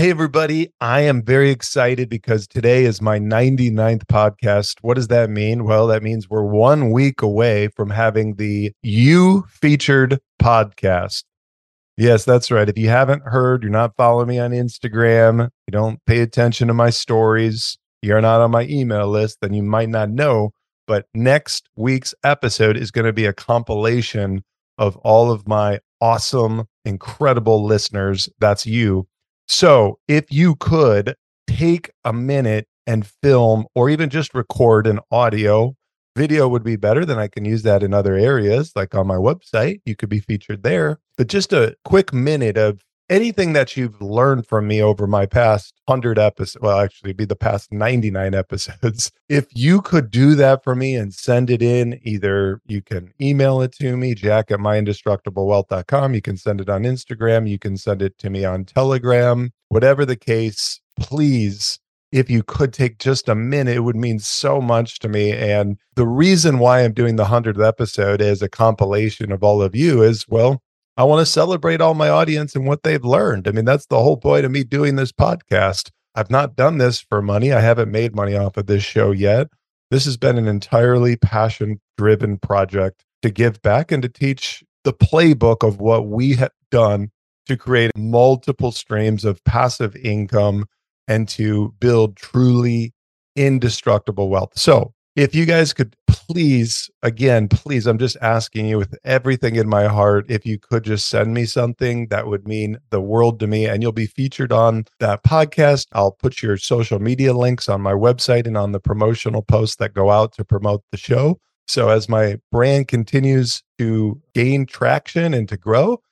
Hey, everybody. I am very excited because today is my 99th podcast. What does that mean? Well, that means we're one week away from having the You featured podcast. Yes, that's right. If you haven't heard, you're not following me on Instagram, you don't pay attention to my stories, you're not on my email list, then you might not know. But next week's episode is going to be a compilation of all of my awesome, incredible listeners. That's you so if you could take a minute and film or even just record an audio, video would be better. Then I can use that in other areas, like on my website. You could be featured there. But just a quick minute of anything that you've learned from me over my past 100 episodes, well, actually, be the past 99 episodes. If you could do that for me and send it in, either you can email it to me, jack at myindestructiblewealth.com. You can send it on Instagram. You can send it to me on Telegram. Whatever the case, please if you could take just a minute, it would mean so much to me. And the reason why I'm doing the 100th episode as a compilation of all of you is well, I want to celebrate all my audience and what they've learned. I mean, that's the whole point of me doing this podcast. I've not done this for money. I haven't made money off of this show yet. This has been an entirely passion driven project to give back and to teach the playbook of what we have done to create multiple streams of passive income and to build truly indestructible wealth. So, if you guys could please, again, please, I'm just asking you with everything in my heart, if you could just send me something that would mean the world to me, and you'll be featured on that podcast. I'll put your social media links on my website and on the promotional posts that go out to promote the show. So, as my brand continues to gain traction and to grow,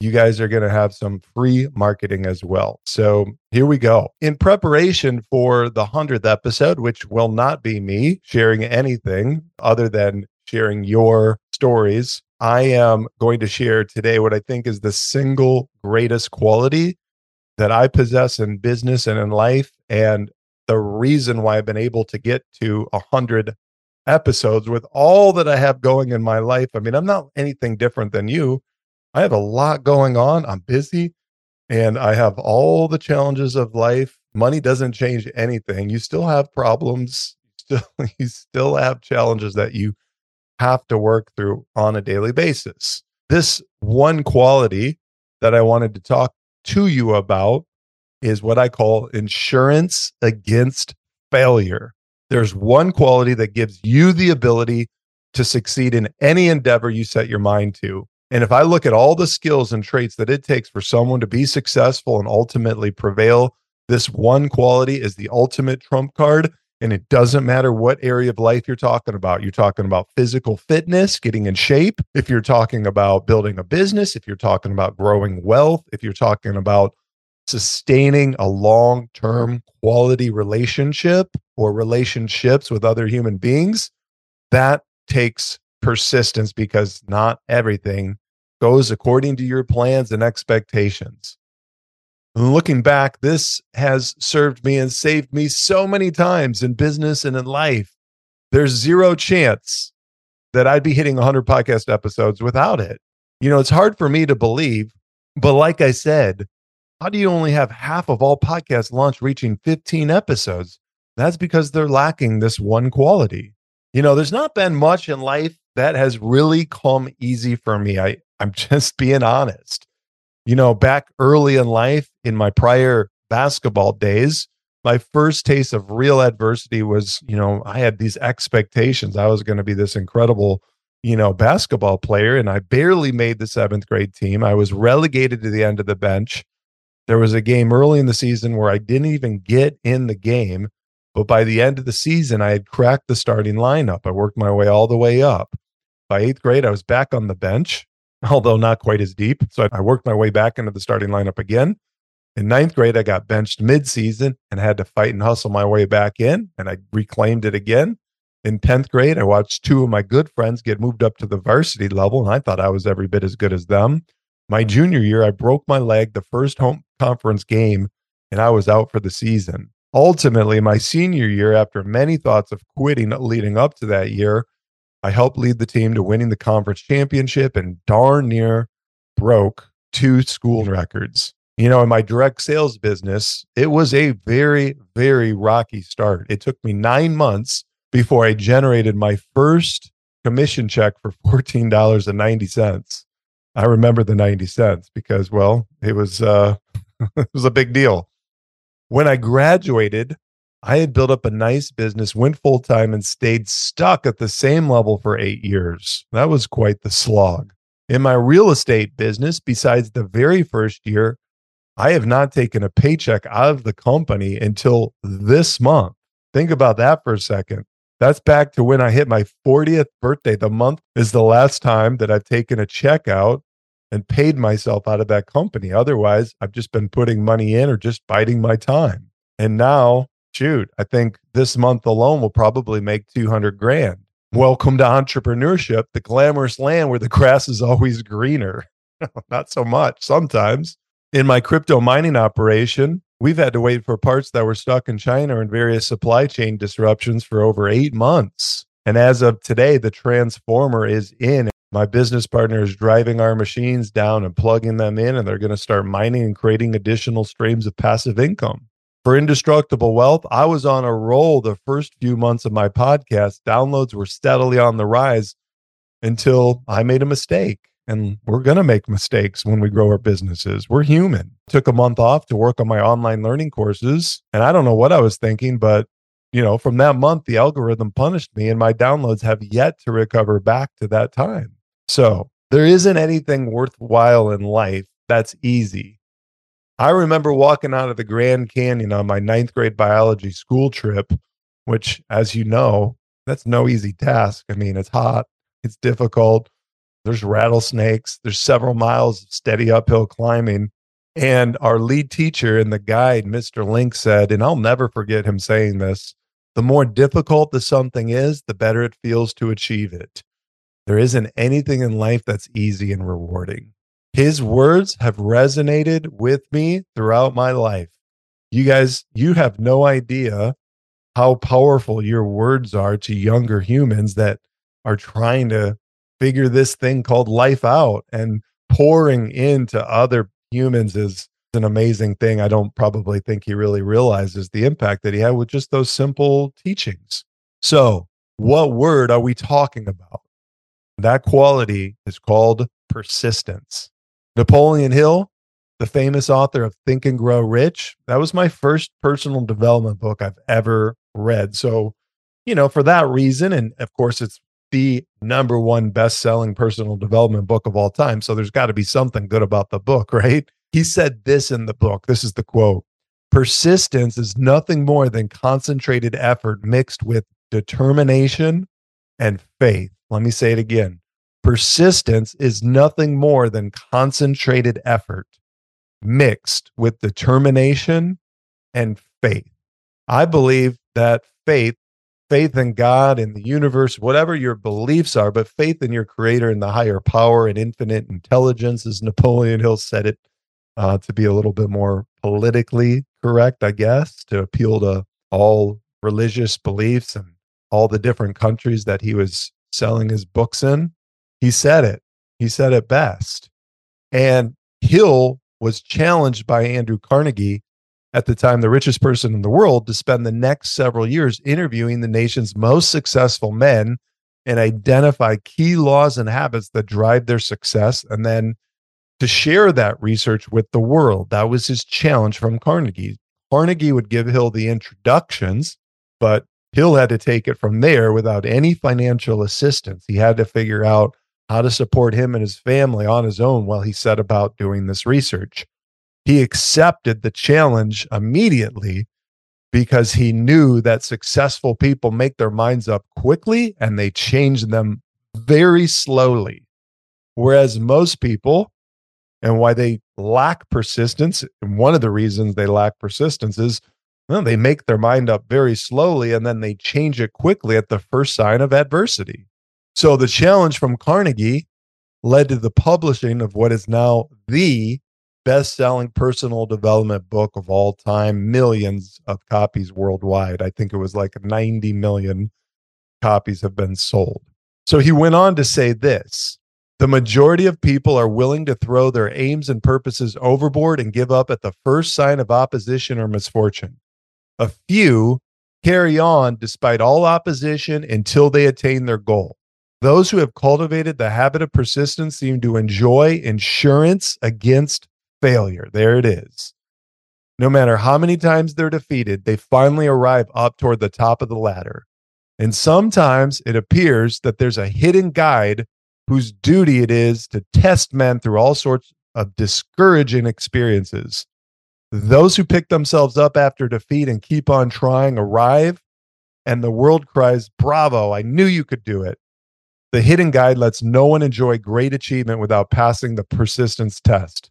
you guys are going to have some free marketing as well. So here we go. In preparation for the 100th episode, which will not be me sharing anything other than sharing your stories, I am going to share today what I think is the single greatest quality that I possess in business and in life. And the reason why I've been able to get to 100 episodes with all that I have going in my life. I mean, I'm not anything different than you. I have a lot going on. I'm busy and I have all the challenges of life. Money doesn't change anything. You still have problems. Still, you still have challenges that you have to work through on a daily basis. This one quality that I wanted to talk to you about is what I call insurance against failure. There's one quality that gives you the ability to succeed in any endeavor you set your mind to. And if I look at all the skills and traits that it takes for someone to be successful and ultimately prevail, this one quality is the ultimate trump card. And it doesn't matter what area of life you're talking about. You're talking about physical fitness, getting in shape. If you're talking about building a business, if you're talking about growing wealth, if you're talking about sustaining a long term quality relationship or relationships with other human beings, that takes persistence because not everything goes according to your plans and expectations. Looking back, this has served me and saved me so many times in business and in life. There's zero chance that I'd be hitting 100 podcast episodes without it. You know, it's hard for me to believe, but like I said, how do you only have half of all podcasts launch reaching 15 episodes? That's because they're lacking this one quality. You know, there's not been much in life that has really come easy for me. I, I'm just being honest. You know, back early in life, in my prior basketball days, my first taste of real adversity was, you know, I had these expectations. I was going to be this incredible, you know, basketball player, and I barely made the seventh grade team. I was relegated to the end of the bench. There was a game early in the season where I didn't even get in the game. But by the end of the season, I had cracked the starting lineup. I worked my way all the way up. By eighth grade, I was back on the bench, although not quite as deep. So I worked my way back into the starting lineup again. In ninth grade, I got benched midseason and had to fight and hustle my way back in, and I reclaimed it again. In 10th grade, I watched two of my good friends get moved up to the varsity level, and I thought I was every bit as good as them. My junior year, I broke my leg the first home conference game, and I was out for the season. Ultimately, my senior year, after many thoughts of quitting leading up to that year, I helped lead the team to winning the conference championship and darn near broke two school records. You know, in my direct sales business, it was a very, very rocky start. It took me nine months before I generated my first commission check for $14.90. I remember the 90 cents because, well, it was, uh, it was a big deal. When I graduated, I had built up a nice business, went full time, and stayed stuck at the same level for eight years. That was quite the slog. In my real estate business, besides the very first year, I have not taken a paycheck out of the company until this month. Think about that for a second. That's back to when I hit my 40th birthday. The month is the last time that I've taken a check out and paid myself out of that company. Otherwise, I've just been putting money in or just biding my time. And now, shoot, I think this month alone will probably make 200 grand. Welcome to entrepreneurship, the glamorous land where the grass is always greener. Not so much sometimes. In my crypto mining operation, We've had to wait for parts that were stuck in China and various supply chain disruptions for over eight months. And as of today, the transformer is in. My business partner is driving our machines down and plugging them in, and they're going to start mining and creating additional streams of passive income. For Indestructible Wealth, I was on a roll the first few months of my podcast. Downloads were steadily on the rise until I made a mistake and we're going to make mistakes when we grow our businesses. We're human. Took a month off to work on my online learning courses. And I don't know what I was thinking, but you know, from that month, the algorithm punished me and my downloads have yet to recover back to that time. So there isn't anything worthwhile in life that's easy. I remember walking out of the Grand Canyon on my ninth grade biology school trip, which, as you know, that's no easy task. I mean, it's hot, it's difficult there's rattlesnakes. There's several miles of steady uphill climbing. And our lead teacher and the guide, Mr. Link, said, and I'll never forget him saying this the more difficult the something is, the better it feels to achieve it. There isn't anything in life that's easy and rewarding. His words have resonated with me throughout my life. You guys, you have no idea how powerful your words are to younger humans that are trying to figure this thing called life out and pouring into other humans is an amazing thing. I don't probably think he really realizes the impact that he had with just those simple teachings. So, what word are we talking about? That quality is called persistence. Napoleon Hill, the famous author of Think and Grow Rich, that was my first personal development book I've ever read. So, you know, for that reason, and of course, it's the number one best selling personal development book of all time. So there's got to be something good about the book, right? He said this in the book. This is the quote Persistence is nothing more than concentrated effort mixed with determination and faith. Let me say it again. Persistence is nothing more than concentrated effort mixed with determination and faith. I believe that faith faith in God in the universe, whatever your beliefs are, but faith in your creator and the higher power and infinite intelligence, as Napoleon Hill said it, uh, to be a little bit more politically correct, I guess, to appeal to all religious beliefs and all the different countries that he was selling his books in. He said it. He said it best. And Hill was challenged by Andrew Carnegie at the time the richest person in the world, to spend the next several years interviewing the nation's most successful men and identify key laws and habits that drive their success, and then to share that research with the world. That was his challenge from Carnegie. Carnegie would give Hill the introductions, but Hill had to take it from there without any financial assistance. He had to figure out how to support him and his family on his own while he set about doing this research he accepted the challenge immediately because he knew that successful people make their minds up quickly and they change them very slowly. Whereas most people, and why they lack persistence, and one of the reasons they lack persistence is Well, they make their mind up very slowly and then they change it quickly at the first sign of adversity. So the challenge from Carnegie led to the publishing of what is now the best selling personal development book of all time, millions of copies worldwide. I think it was like 90 million copies have been sold. So he went on to say this the majority of people are willing to throw their aims and purposes overboard and give up at the first sign of opposition or misfortune. A few carry on despite all opposition until they attain their goal. Those who have cultivated the habit of persistence seem to enjoy insurance against failure. There it is. No matter how many times they're defeated, they finally arrive up toward the top of the ladder. And sometimes it appears that there's a hidden guide whose duty it is to test men through all sorts of discouraging experiences. Those who pick themselves up after defeat and keep on trying arrive, and the world cries, Bravo, I knew you could do it. The hidden guide lets no one enjoy great achievement without passing the persistence test.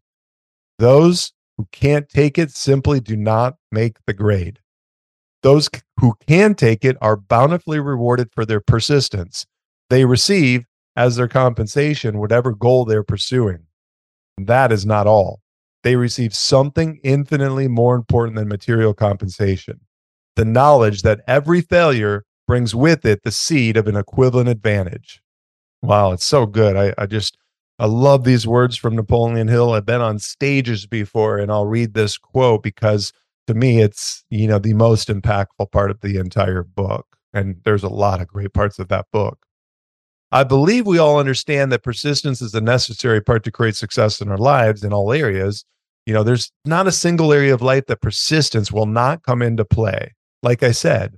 Those who can't take it simply do not make the grade. Those who can take it are bountifully rewarded for their persistence. They receive, as their compensation, whatever goal they're pursuing. That is not all. They receive something infinitely more important than material compensation the knowledge that every failure brings with it the seed of an equivalent advantage. Wow, it's so good. I, I just, I love these words from Napoleon Hill. I've been on stages before, and I'll read this quote because to me, it's, you know, the most impactful part of the entire book. And there's a lot of great parts of that book. I believe we all understand that persistence is a necessary part to create success in our lives in all areas. You know, there's not a single area of life that persistence will not come into play. Like I said,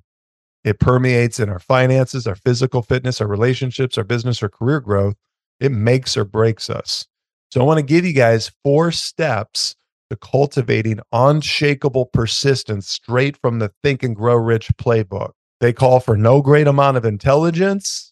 it permeates in our finances, our physical fitness, our relationships, our business, our career growth. It makes or breaks us. So I want to give you guys four steps to cultivating unshakable persistence straight from the Think and Grow Rich playbook. They call for no great amount of intelligence,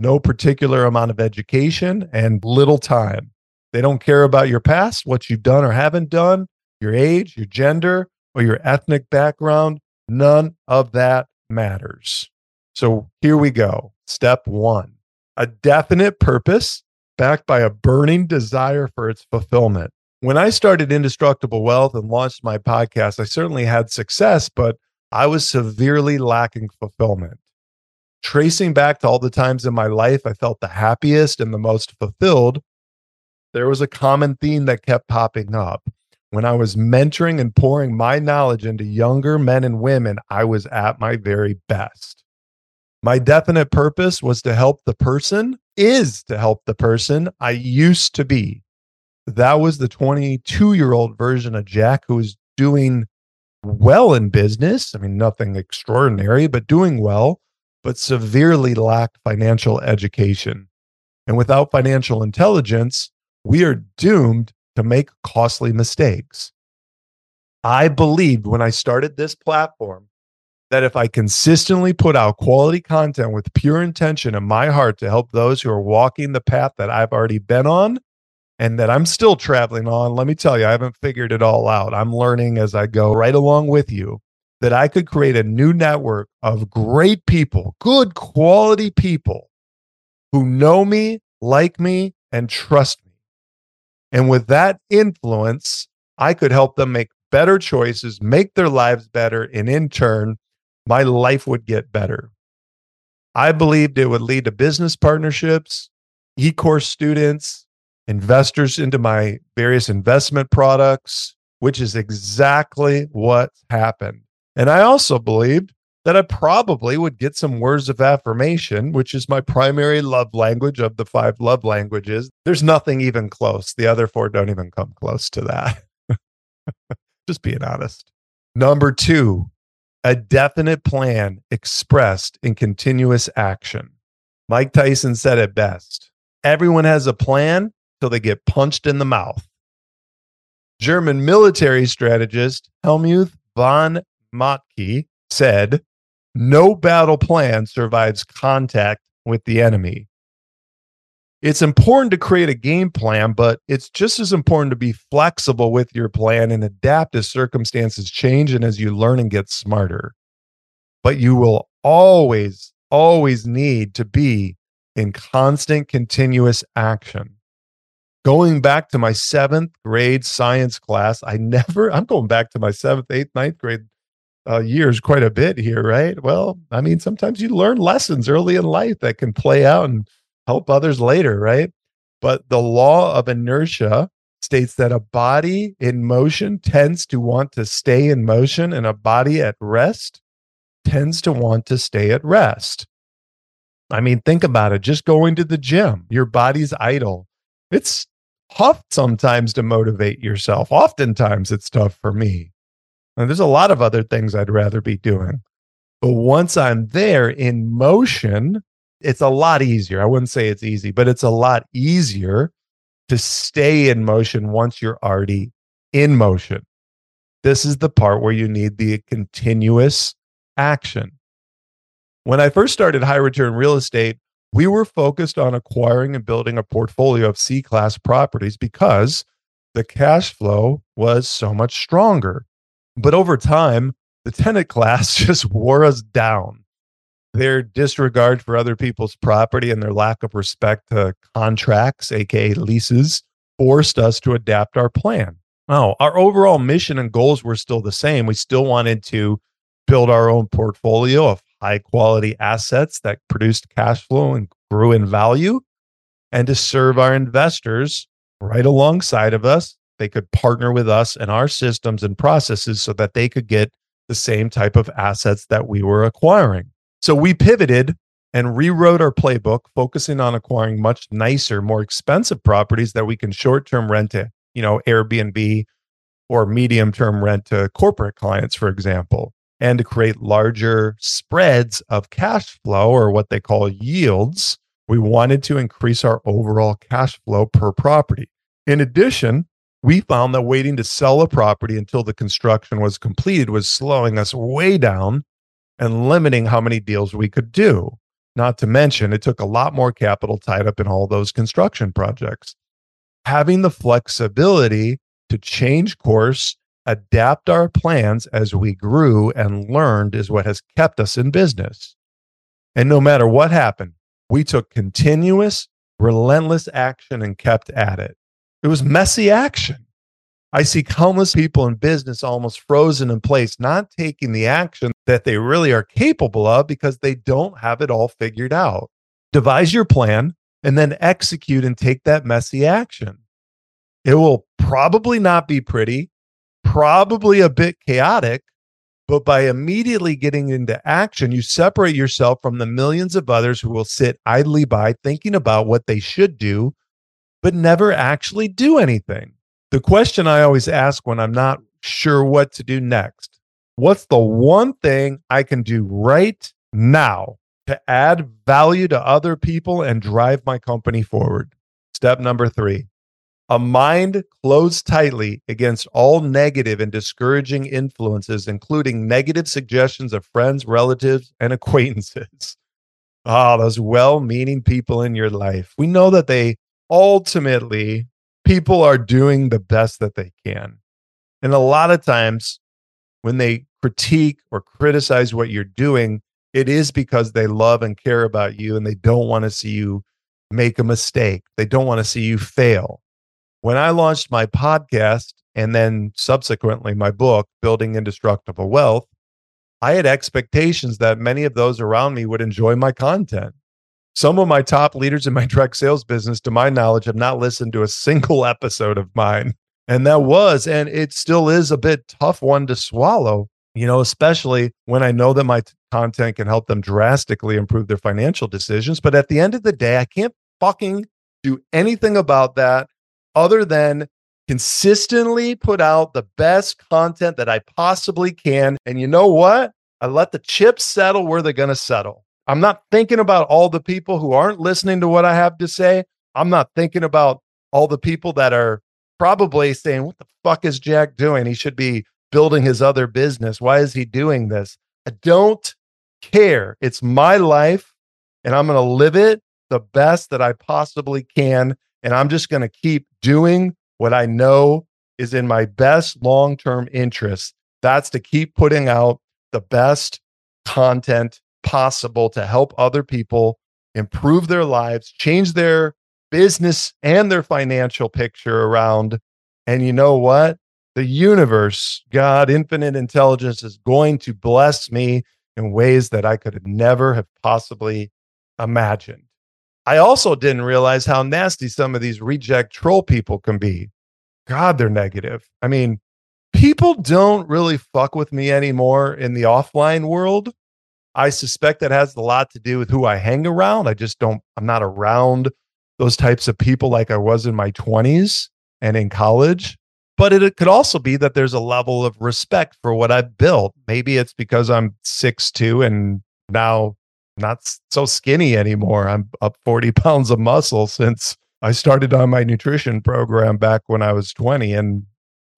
no particular amount of education, and little time. They don't care about your past, what you've done or haven't done, your age, your gender, or your ethnic background. None of that matters. So here we go. Step one a definite purpose backed by a burning desire for its fulfillment when I started Indestructible Wealth and launched my podcast, I certainly had success, but I was severely lacking fulfillment. Tracing back to all the times in my life I felt the happiest and the most fulfilled, there was a common theme that kept popping up. When I was mentoring and pouring my knowledge into younger men and women, I was at my very best. My definite purpose was to help the person, is to help the person I used to be that was the 22 year old version of Jack who was doing well in business. I mean, nothing extraordinary, but doing well, but severely lacked financial education. And without financial intelligence, we are doomed to make costly mistakes. I believed when I started this platform that if I consistently put out quality content with pure intention in my heart to help those who are walking the path that I've already been on, and that I'm still traveling on. Let me tell you, I haven't figured it all out. I'm learning as I go right along with you that I could create a new network of great people, good quality people who know me, like me, and trust me. And with that influence, I could help them make better choices, make their lives better, and in turn, my life would get better. I believed it would lead to business partnerships, e course students, investors into my various investment products, which is exactly what happened. And I also believed that I probably would get some words of affirmation, which is my primary love language of the five love languages. There's nothing even close. The other four don't even come close to that. Just being honest. Number two, a definite plan expressed in continuous action. Mike Tyson said it best everyone has a plan till they get punched in the mouth. German military strategist Helmuth von Moltke said, No battle plan survives contact with the enemy. it's important to create a game plan, but it's just as important to be flexible with your plan and adapt as circumstances change and as you learn and get smarter. But you will always, always need to be in constant, continuous action. Going back to my seventh grade science class, I never, I'm going back to my seventh, eighth, ninth grade uh, years quite a bit here, right? Well, I mean, sometimes you learn lessons early in life that can play out and help others later, right? But the law of inertia states that a body in motion tends to want to stay in motion and a body at rest tends to want to stay at rest. I mean, think about it. Just going to the gym, your body's idle. It's tough sometimes to motivate yourself. Oftentimes, it's tough for me. And there's a lot of other things I'd rather be doing. But once I'm there in motion, it's a lot easier. I wouldn't say it's easy, but it's a lot easier to stay in motion once you're already in motion. This is the part where you need the continuous action. When I first started high return real estate, we were focused on acquiring and building a portfolio of C class properties because the cash flow was so much stronger. But over time, the tenant class just wore us down their disregard for other people's property and their lack of respect to contracts, aka leases, forced us to adapt our plan. Now, our overall mission and goals were still the same. We still wanted to build our own portfolio of high quality assets that produced cash flow and grew in value, and to serve our investors right alongside of us. They could partner with us and our systems and processes so that they could get the same type of assets that we were acquiring. So we pivoted and rewrote our playbook, focusing on acquiring much nicer, more expensive properties that we can short term rent to, you know, Airbnb or medium term rent to corporate clients, for example, and to create larger spreads of cash flow or what they call yields. We wanted to increase our overall cash flow per property. In addition, we found that waiting to sell a property until the construction was completed was slowing us way down and limiting how many deals we could do. Not to mention, it took a lot more capital tied up in all those construction projects. Having the flexibility to change course, adapt our plans as we grew and learned is what has kept us in business. And no matter what happened, we took continuous, relentless action and kept at it. It was messy action. I see countless people in business almost frozen in place, not taking the action that they really are capable of because they don't have it all figured out. Devise your plan and then execute and take that messy action. It will probably not be pretty, probably a bit chaotic, but by immediately getting into action, you separate yourself from the millions of others who will sit idly by thinking about what they should do, but never actually do anything. The question I always ask when I'm not sure what to do next what's the one thing I can do right now to add value to other people and drive my company forward? Step number three a mind closed tightly against all negative and discouraging influences, including negative suggestions of friends, relatives, and acquaintances. Ah, oh, those well meaning people in your life. We know that they ultimately people are doing the best that they can. And a lot of times when they critique or criticize what you're doing, it is because they love and care about you and they don't want to see you make a mistake. They don't want to see you fail. When I launched my podcast and then subsequently my book, Building Indestructible Wealth, I had expectations that many of those around me would enjoy my content. Some of my top leaders in my direct sales business, to my knowledge, have not listened to a single episode of mine. And that was, and it still is a bit tough one to swallow, you know, especially when I know that my t- content can help them drastically improve their financial decisions. But at the end of the day, I can't fucking do anything about that other than consistently put out the best content that I possibly can. And you know what? I let the chips settle where they're going to settle. I'm not thinking about all the people who aren't listening to what I have to say. I'm not thinking about all the people that are probably saying, What the fuck is Jack doing? He should be building his other business. Why is he doing this? I don't care. It's my life and I'm going to live it the best that I possibly can. And I'm just going to keep doing what I know is in my best long term interest. That's to keep putting out the best content possible to help other people improve their lives, change their business and their financial picture around. And you know what? The universe, God, infinite intelligence is going to bless me in ways that I could never have possibly imagined. I also didn't realize how nasty some of these reject troll people can be. God, they're negative. I mean, people don't really fuck with me anymore in the offline world. I suspect that has a lot to do with who I hang around. I just don't, I'm not around those types of people like I was in my 20s and in college. But it, it could also be that there's a level of respect for what I've built. Maybe it's because I'm 6'2 and now not so skinny anymore. I'm up 40 pounds of muscle since I started on my nutrition program back when I was 20. And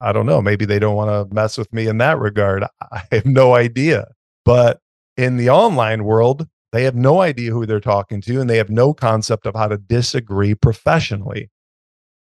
I don't know, maybe they don't want to mess with me in that regard. I have no idea. But in the online world, they have no idea who they're talking to and they have no concept of how to disagree professionally.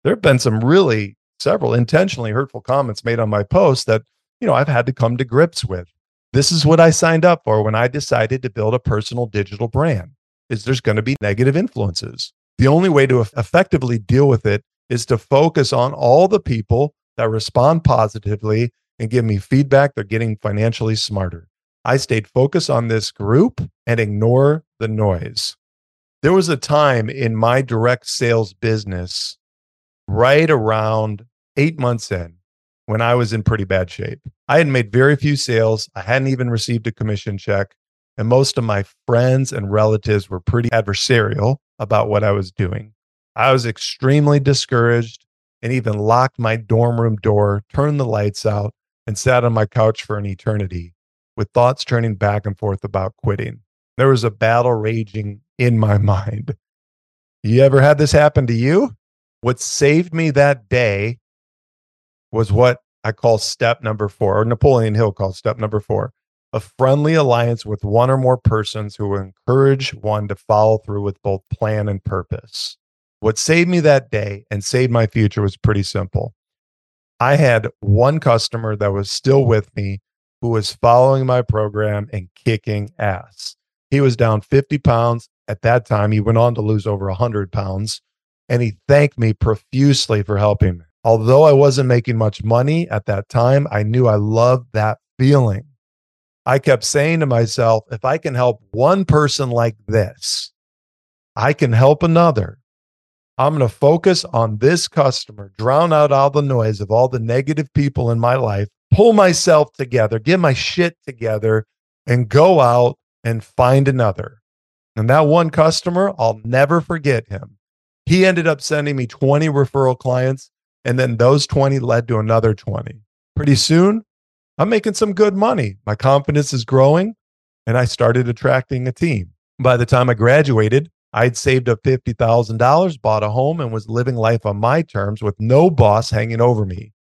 There have been some really several intentionally hurtful comments made on my post that, you know, I've had to come to grips with. This is what I signed up for when I decided to build a personal digital brand. Is there's going to be negative influences. The only way to effectively deal with it is to focus on all the people that respond positively and give me feedback they're getting financially smarter. I stayed focused on this group and ignore the noise. There was a time in my direct sales business, right around eight months in, when I was in pretty bad shape. I had made very few sales. I hadn't even received a commission check. And most of my friends and relatives were pretty adversarial about what I was doing. I was extremely discouraged and even locked my dorm room door, turned the lights out, and sat on my couch for an eternity with thoughts turning back and forth about quitting. There was a battle raging in my mind. You ever had this happen to you? What saved me that day was what I call step number four, or Napoleon Hill calls step number four a friendly alliance with one or more persons who encourage one to follow through with both plan and purpose. What saved me that day and saved my future was pretty simple. I had one customer that was still with me who was following my program and kicking ass. He was down 50 pounds at that time. He went on to lose over 100 pounds and he thanked me profusely for helping me. Although I wasn't making much money at that time, I knew I loved that feeling. I kept saying to myself, if I can help one person like this, I can help another. I'm going to focus on this customer, drown out all the noise of all the negative people in my life, pull myself together, get my shit together, and go out and find another. And that one customer, I'll never forget him. He ended up sending me 20 referral clients, and then those 20 led to another 20. Pretty soon, I'm making some good money. My confidence is growing, and I started attracting a team. By the time I graduated, I'd saved up $50,000, bought a home, and was living life on my terms with no boss hanging over me.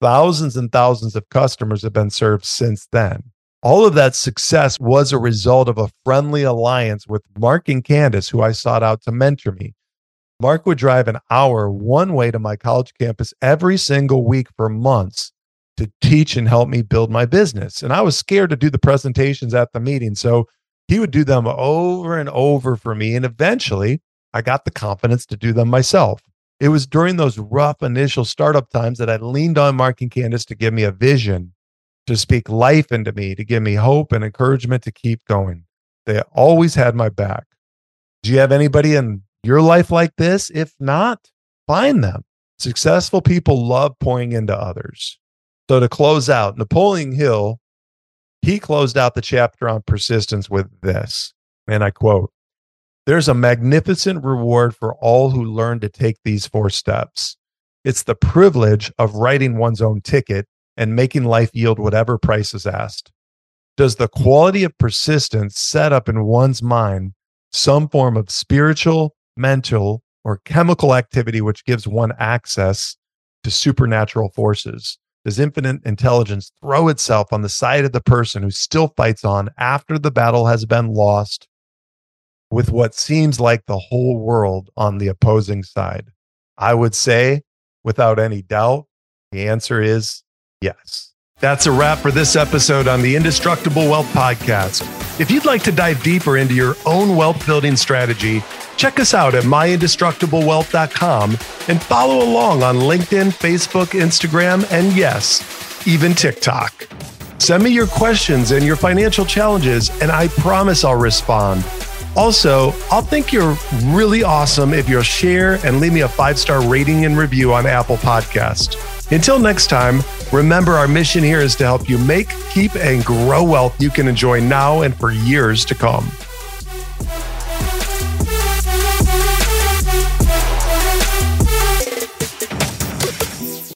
Thousands and thousands of customers have been served since then. All of that success was a result of a friendly alliance with Mark and Candace, who I sought out to mentor me. Mark would drive an hour one way to my college campus every single week for months to teach and help me build my business. And I was scared to do the presentations at the meeting. So he would do them over and over for me. And eventually I got the confidence to do them myself. It was during those rough initial startup times that I leaned on Mark and Candace to give me a vision, to speak life into me, to give me hope and encouragement to keep going. They always had my back. Do you have anybody in your life like this? If not, find them. Successful people love pouring into others. So to close out, Napoleon Hill, he closed out the chapter on persistence with this, and I quote, there's a magnificent reward for all who learn to take these four steps. It's the privilege of writing one's own ticket and making life yield whatever price is asked. Does the quality of persistence set up in one's mind some form of spiritual, mental, or chemical activity which gives one access to supernatural forces? Does infinite intelligence throw itself on the side of the person who still fights on after the battle has been lost with what seems like the whole world on the opposing side? I would say, without any doubt, the answer is yes. That's a wrap for this episode on the Indestructible Wealth Podcast. If you'd like to dive deeper into your own wealth building strategy, check us out at myindestructiblewealth.com and follow along on LinkedIn, Facebook, Instagram, and yes, even TikTok. Send me your questions and your financial challenges, and I promise I'll respond. Also, I'll think you're really awesome if you'll share and leave me a five star rating and review on Apple Podcast. Until next time, remember our mission here is to help you make, keep, and grow wealth you can enjoy now and for years to come.